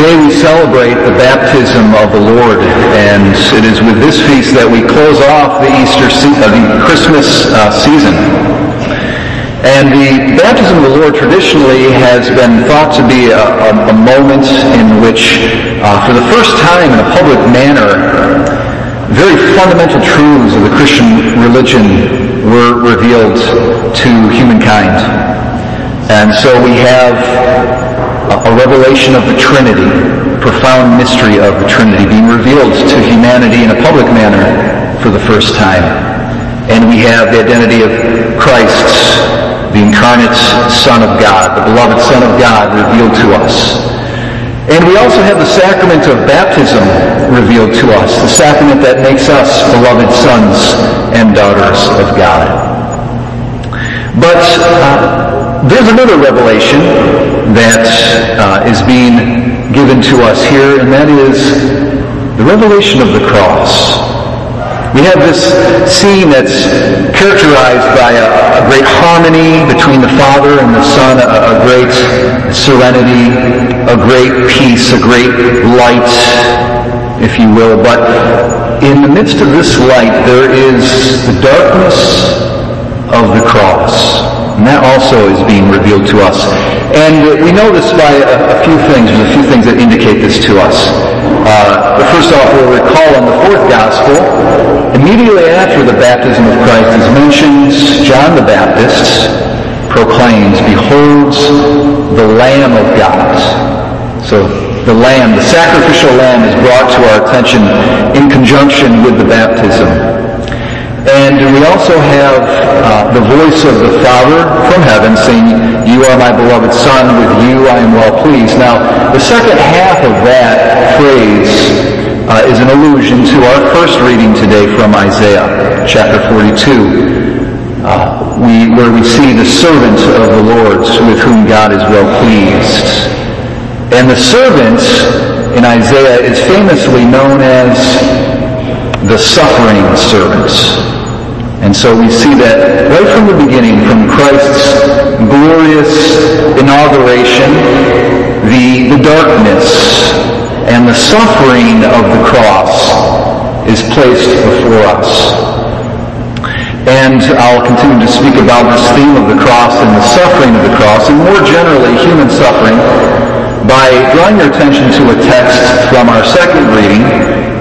Today we celebrate the baptism of the Lord, and it is with this feast that we close off the Easter, se- uh, the Christmas uh, season. And the baptism of the Lord traditionally has been thought to be a, a, a moment in which, uh, for the first time in a public manner, very fundamental truths of the Christian religion were revealed to humankind. And so we have a revelation of the Trinity, profound mystery of the Trinity being revealed to humanity in a public manner for the first time. And we have the identity of Christ, the incarnate Son of God, the beloved Son of God revealed to us. And we also have the sacrament of baptism revealed to us, the sacrament that makes us beloved sons and daughters of God. But uh, there's another revelation that uh, is being given to us here, and that is the revelation of the cross. We have this scene that's characterized by a, a great harmony between the Father and the Son, a, a great serenity, a great peace, a great light, if you will. But in the midst of this light, there is the darkness of the cross. And that also is being revealed to us. And we know this by a, a few things. There's a few things that indicate this to us. Uh, but first off, we'll recall in the fourth gospel, immediately after the baptism of Christ is mentioned, John the Baptist proclaims, beholds the Lamb of God. So the Lamb, the sacrificial Lamb is brought to our attention in conjunction with the baptism. And we also have uh, the voice of the Father from heaven saying, You are my beloved Son, with you I am well pleased. Now, the second half of that phrase uh, is an allusion to our first reading today from Isaiah, chapter 42, uh, we, where we see the servant of the Lord with whom God is well pleased. And the servant in Isaiah is famously known as the suffering servant. And so we see that right from the beginning, from Christ's glorious inauguration, the, the darkness and the suffering of the cross is placed before us. And I'll continue to speak about this theme of the cross and the suffering of the cross, and more generally, human suffering, by drawing your attention to a text from our second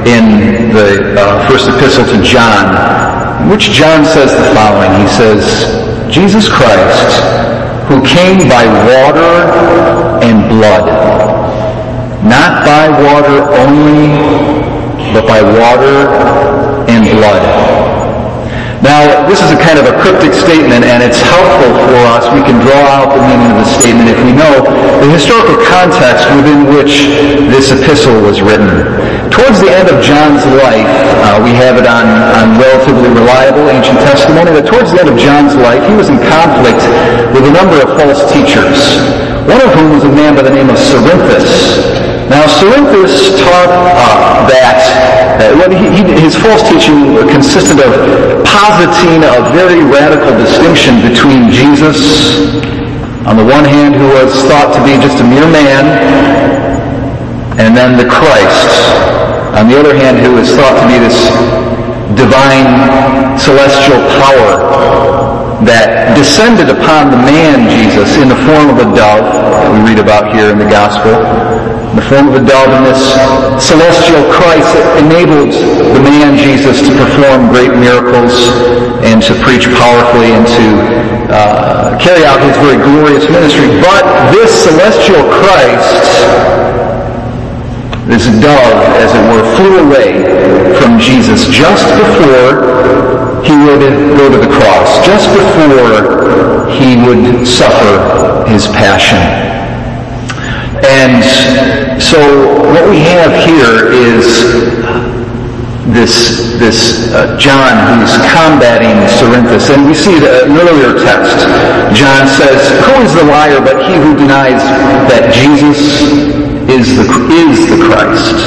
in the uh, first epistle to John, which John says the following. He says, Jesus Christ, who came by water and blood, not by water only, but by water and blood. Now, this is a kind of a cryptic statement, and it's helpful for us. We can draw out the meaning of the statement if we know the historical context within which this epistle was written. Towards the end of John's life, uh, we have it on, on relatively reliable ancient testimony that towards the end of John's life, he was in conflict with a number of false teachers, one of whom was a man by the name of Cerinthus. Now, Cerinthus taught uh, that uh, he, he, his false teaching consisted of positing a very radical distinction between Jesus, on the one hand, who was thought to be just a mere man, and then the Christ, on the other hand, who is thought to be this divine celestial power that descended upon the man Jesus in the form of a dove that we read about here in the gospel in the form of a dove and this celestial Christ that enabled the man Jesus to perform great miracles and to preach powerfully and to uh, carry out his very glorious ministry. But this celestial Christ, this dove, as it were, flew away from Jesus just before he would go to the cross, just before he would suffer his passion. And so what we have here is this, this uh, John who's combating Cerinthus. And we see the, an earlier text. John says, Who is the liar but he who denies that Jesus is the, is the Christ?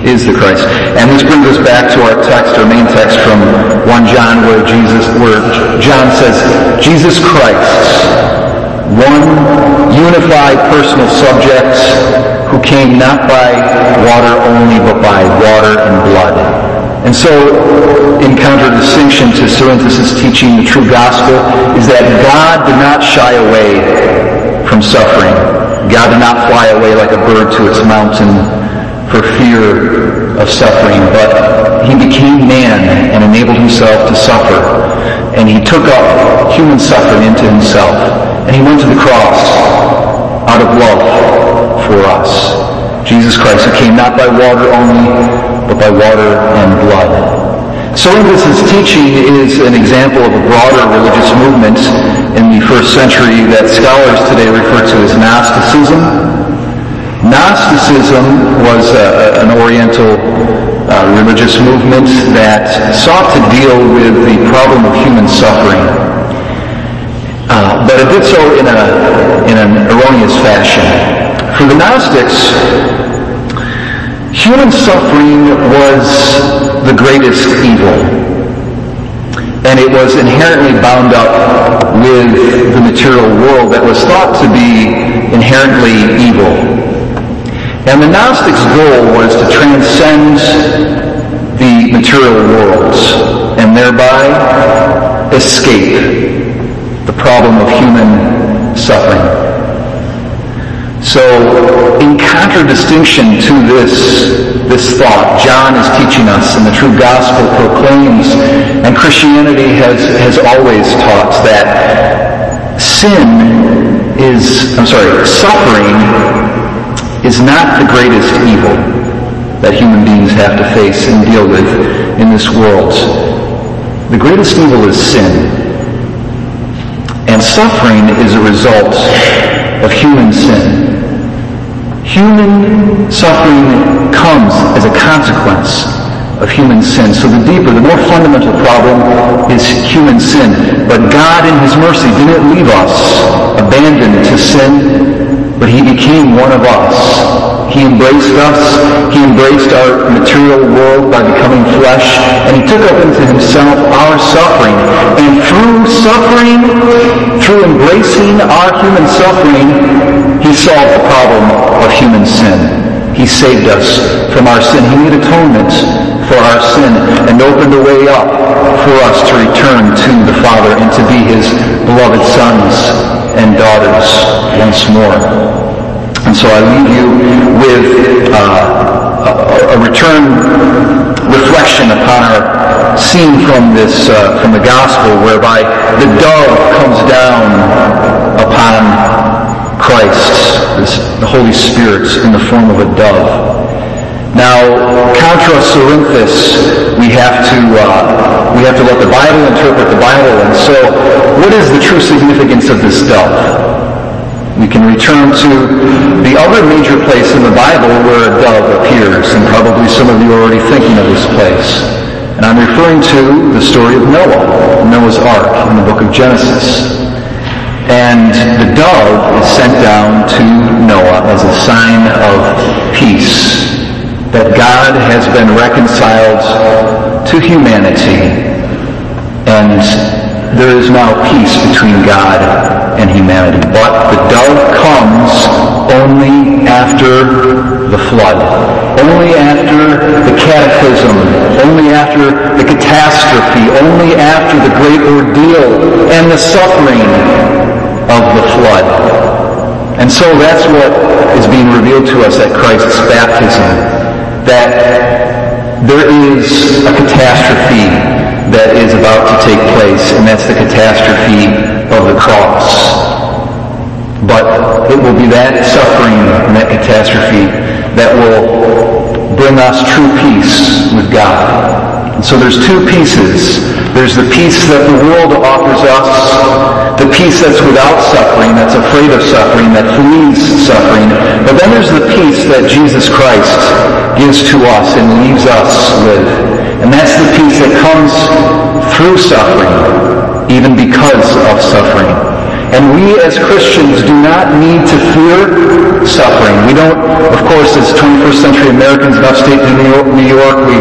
Is the Christ. And this brings us back to our text, our main text from 1 John where Jesus, where John says, Jesus Christ, one unified personal subject who came not by water only, but by water and blood. And so, in contradistinction to Cerinthus' teaching, the true gospel is that God did not shy away from suffering. God did not fly away like a bird to its mountain for fear of suffering, but he became man and enabled himself to suffer. And he took up human suffering into himself. And he went to the cross out of love for us. Jesus Christ, who came not by water only, but by water and blood. Cerinthus' teaching is an example of a broader religious movement in the first century that scholars today refer to as Gnosticism. Gnosticism was uh, an Oriental uh, religious movement that sought to deal with the problem of human suffering. Uh, but it did so in, a, in an erroneous fashion. For the Gnostics, human suffering was the greatest evil. And it was inherently bound up with the material world that was thought to be inherently evil. And the Gnostics' goal was to transcend the material worlds and thereby escape the problem of human suffering. So, in contradistinction to this, this thought, John is teaching us, and the true gospel proclaims, and Christianity has, has always taught that sin is, I'm sorry, suffering is not the greatest evil that human beings have to face and deal with in this world. The greatest evil is sin. And suffering is a result of human sin. Human suffering comes as a consequence of human sin. So the deeper, the more fundamental problem is human sin. But God in His mercy didn't leave us abandoned to sin, but He became one of us. He embraced us. He embraced our material world by becoming flesh. And he took up into himself our suffering. And through suffering, through embracing our human suffering, he solved the problem of human sin. He saved us from our sin. He made atonement for our sin and opened the way up for us to return to the Father and to be his beloved sons and daughters once more. And so I leave you with uh, a, a, return reflection upon our scene from this, uh, from the gospel, whereby the dove comes down upon Christ, this, the Holy Spirit, in the form of a dove. Now, contra Cerinthus, we have to uh, we have to let the Bible interpret the Bible. And so, what is the true significance of this dove? We can return to the other major place in the Bible where a dove appears, and probably some of you are already thinking of this place. And I'm referring to the story of Noah, Noah's Ark, in the book of Genesis. And the dove is sent down to Noah as a sign of peace, that God has been reconciled to humanity, and there is now peace between God and humanity. But the dove comes only after the flood, only after the cataclysm, only after the catastrophe, only after the great ordeal and the suffering of the flood. And so that's what is being revealed to us at Christ's baptism, that there is a catastrophe to take place, and that's the catastrophe of the cross. But it will be that suffering and that catastrophe that will bring us true peace with God. And so there's two pieces. There's the peace that the world offers us, the peace that's without suffering, that's afraid of suffering, that flees suffering. But then there's the peace that Jesus Christ gives to us and leaves us with. And that's the peace that comes through suffering, even because of suffering. And we as Christians do not need to fear suffering. We don't, of course, as 21st century Americans in upstate New York, New York we,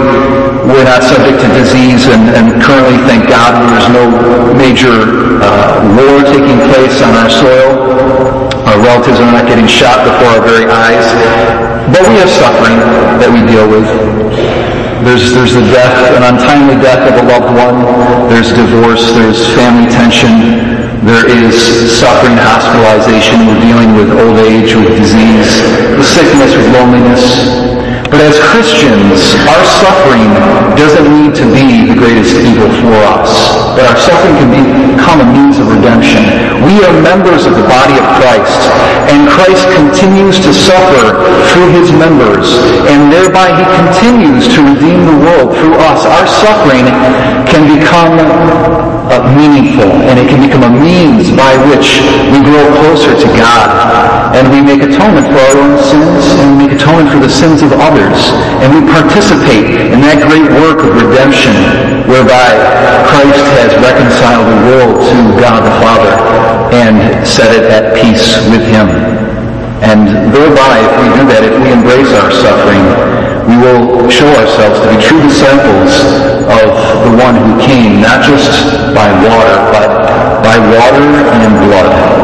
we're not subject to disease, and, and currently, thank God, there's no major uh, war taking place on our soil. Our relatives are not getting shot before our very eyes. But we have suffering that we deal with. There's, there's the death, an untimely death of a loved one. There's divorce. There's family tension. There is suffering, hospitalization. We're dealing with old age, with disease, with sickness, with loneliness. But as Christians, our suffering doesn't need to be the greatest evil for us. But our suffering can become a means of redemption. We are members of the body of Christ, and Christ continues to suffer through his members, and thereby he continues to redeem the world through us. Our suffering can become uh, meaningful, and it can become a means by which we grow closer to God, and we make atonement for our own sins, and we make atonement for the sins of others, and we participate in that great work of redemption whereby Christ has reconciled the world to God the Father and set it at peace with him. And thereby, if we do that, if we embrace our suffering, we will show ourselves to be true disciples of the one who came, not just by water, but by water and blood.